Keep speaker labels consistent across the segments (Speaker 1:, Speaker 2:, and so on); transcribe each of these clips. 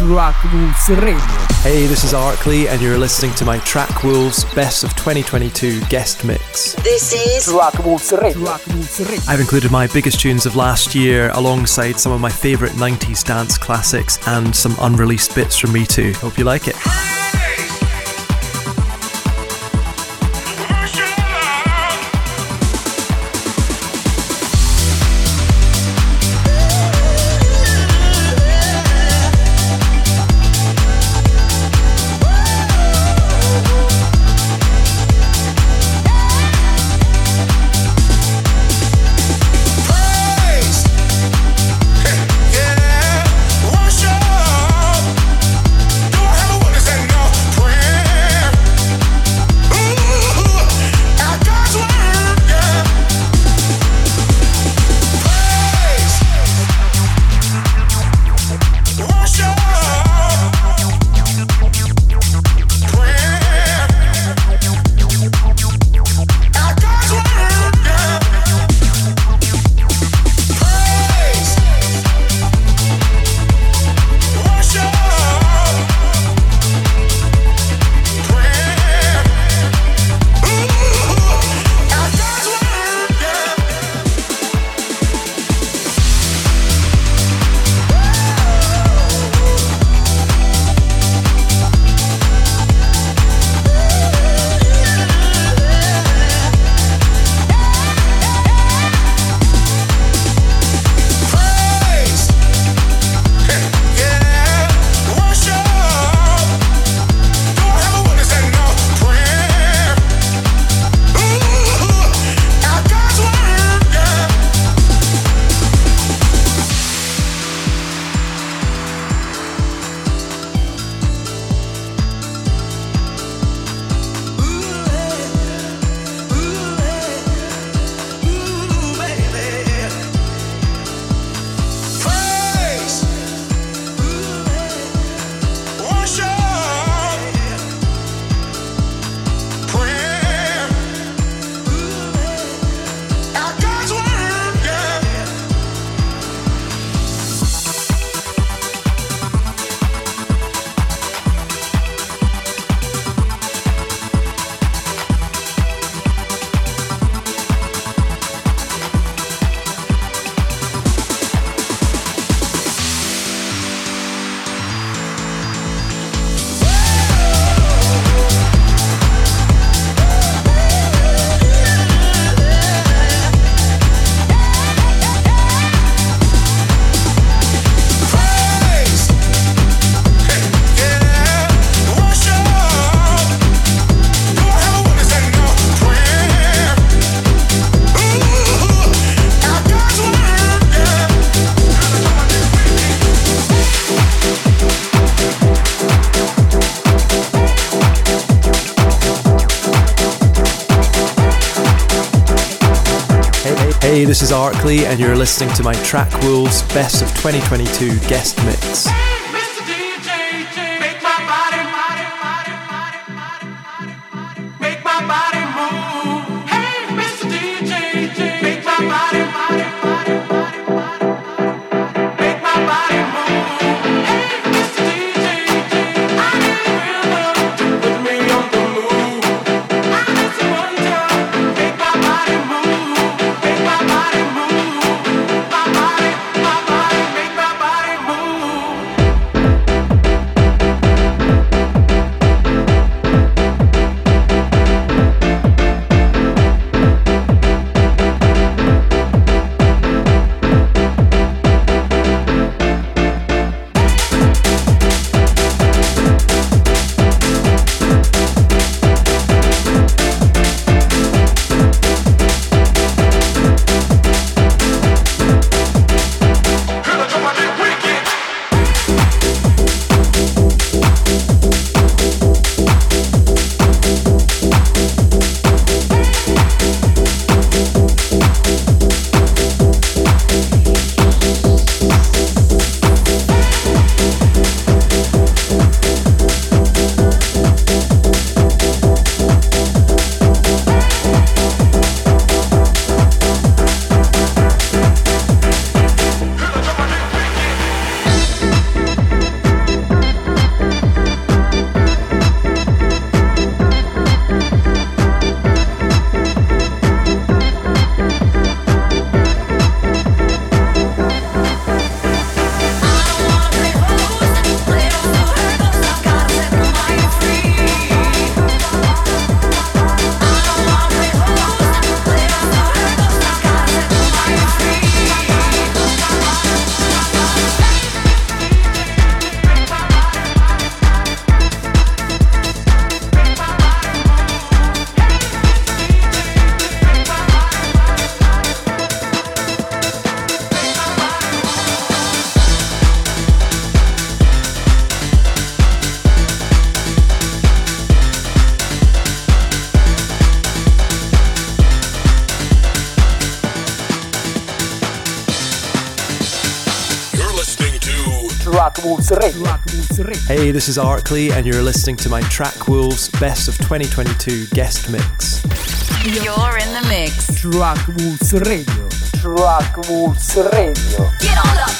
Speaker 1: Track Wolves Radio.
Speaker 2: Hey, this is Arkley, and you're listening to my Track Wolves Best of 2022 guest mix.
Speaker 3: This is
Speaker 1: Track Wolves Radio. Track Wolves Radio.
Speaker 2: I've included my biggest tunes of last year alongside some of my favourite 90s dance classics and some unreleased bits from me too. Hope you like it.
Speaker 4: Hey,
Speaker 2: this is Arkley, and you're listening to my Track Wolves Best of 2022 guest mix.
Speaker 1: Hey,
Speaker 2: this is Arkley, and you're listening to my Track Wolves Best of 2022 guest mix.
Speaker 3: You're in the mix.
Speaker 1: Track Wolves Radio. Track Wolves Radio. Get on up.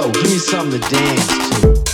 Speaker 5: Give me something to dance to.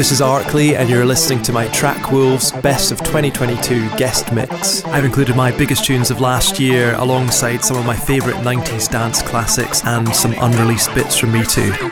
Speaker 2: This is Arkley, and you're listening to my Track Wolves Best of 2022 guest mix. I've included my biggest tunes of last year alongside some of my favourite 90s dance classics and some unreleased bits from me too. music.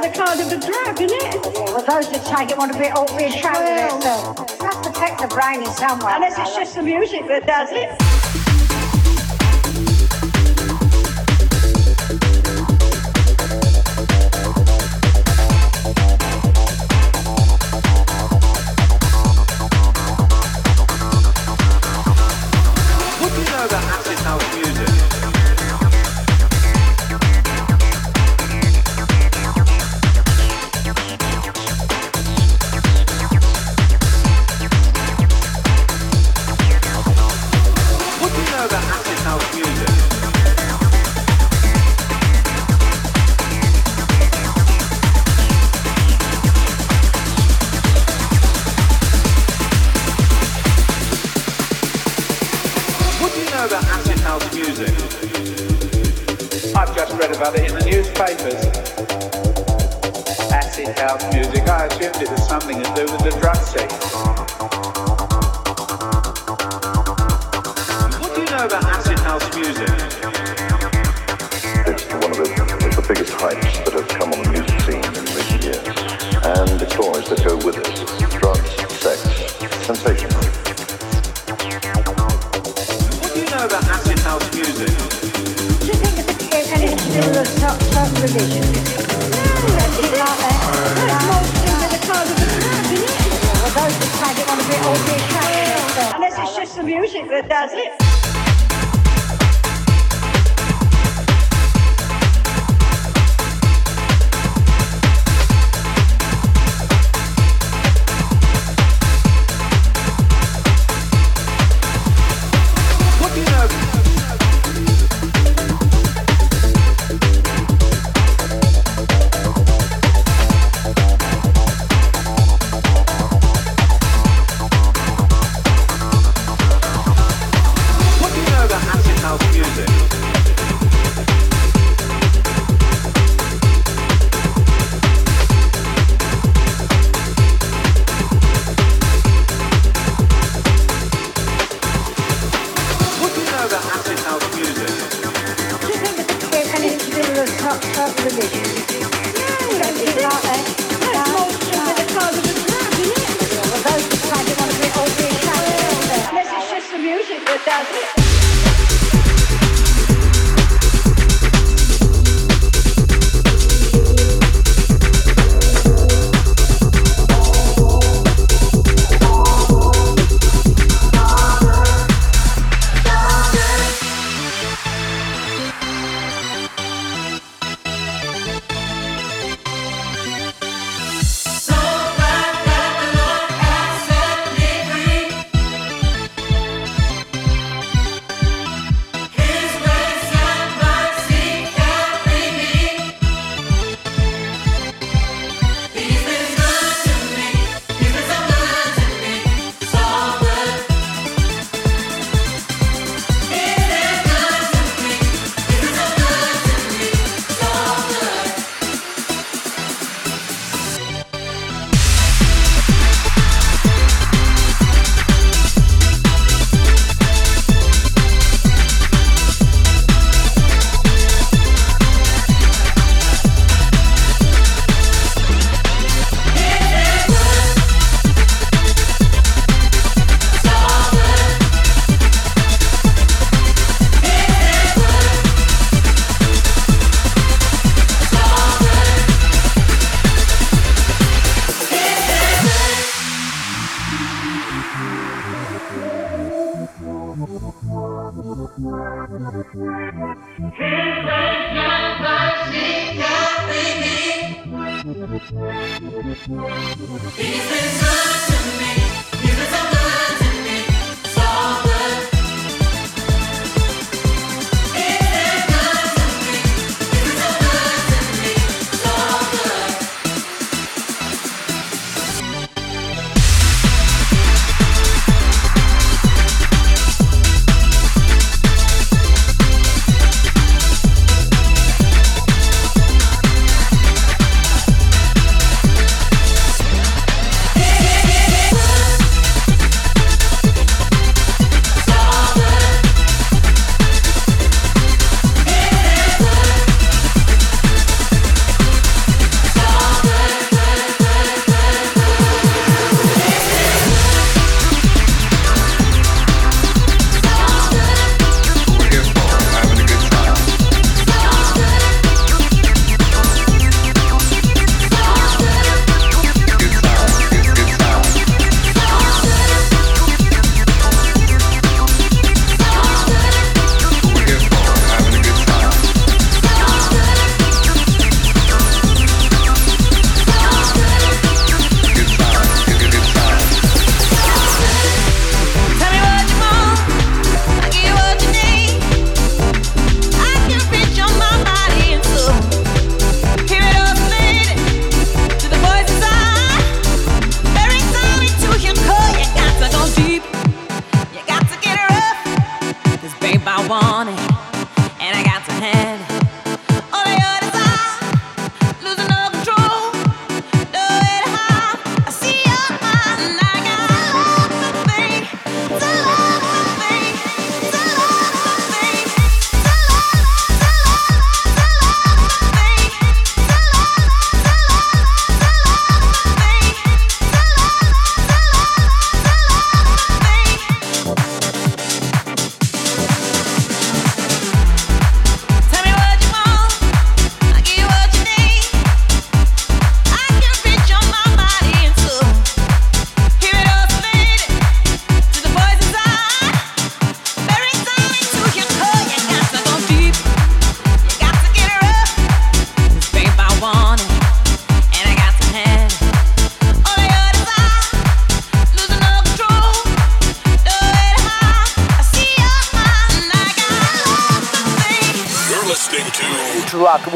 Speaker 6: was kind of the drug, isn't it? Yeah,
Speaker 7: well, those that take it want to be all be ashamed well,
Speaker 6: of
Speaker 7: protect the brain in some way. Unless it's just the music that
Speaker 6: does it.
Speaker 8: Read about it in the newspapers. Acid house music. I assumed it was something to do with the drug scene.
Speaker 9: What do you know about acid house music?
Speaker 10: It's one of the, the biggest hypes that have come on the music scene in recent years. And the stories that go with it. Drugs, sex, sensation.
Speaker 9: What do you know about acid house music?
Speaker 7: Music that does it.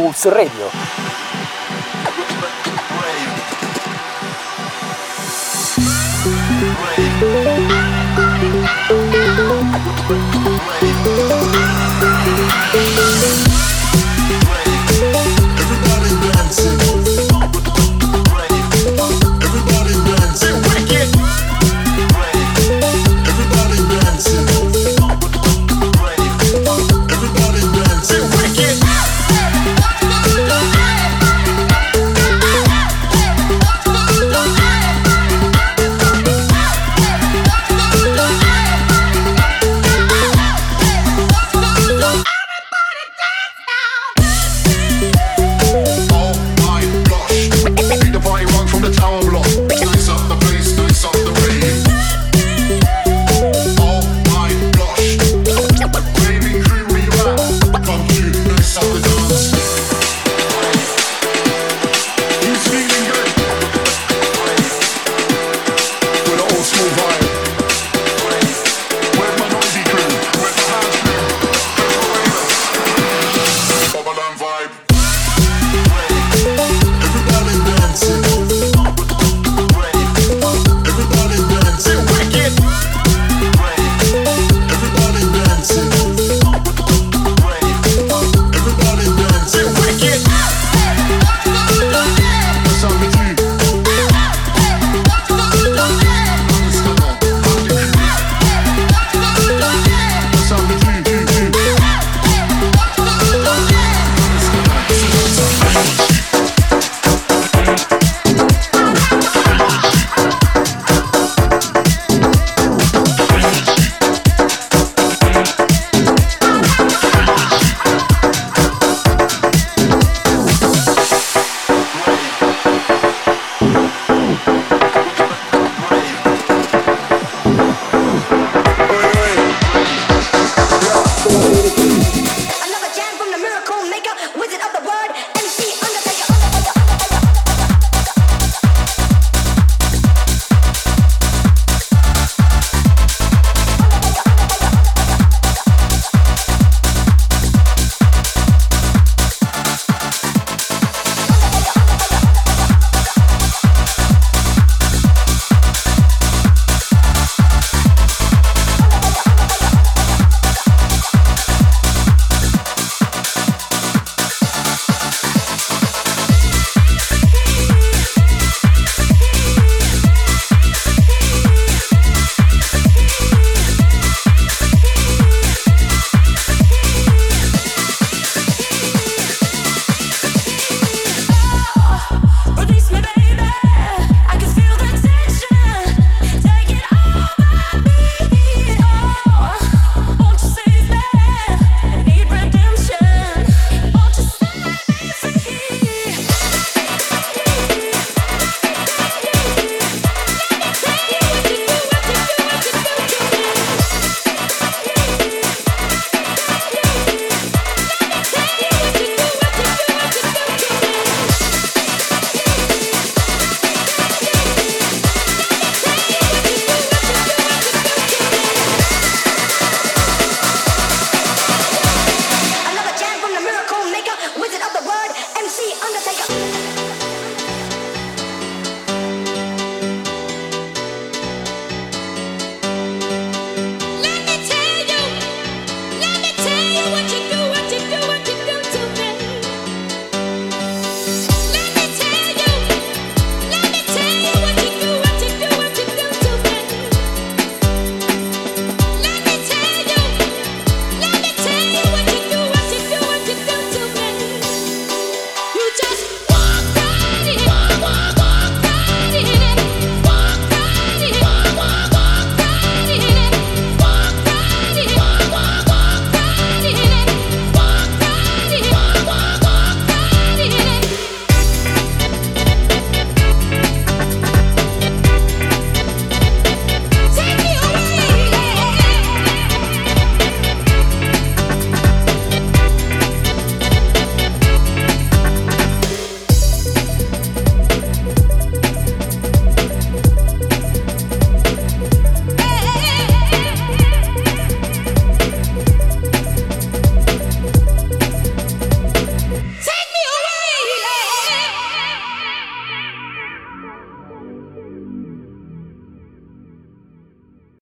Speaker 1: Wolves Radio. Brave. Brave.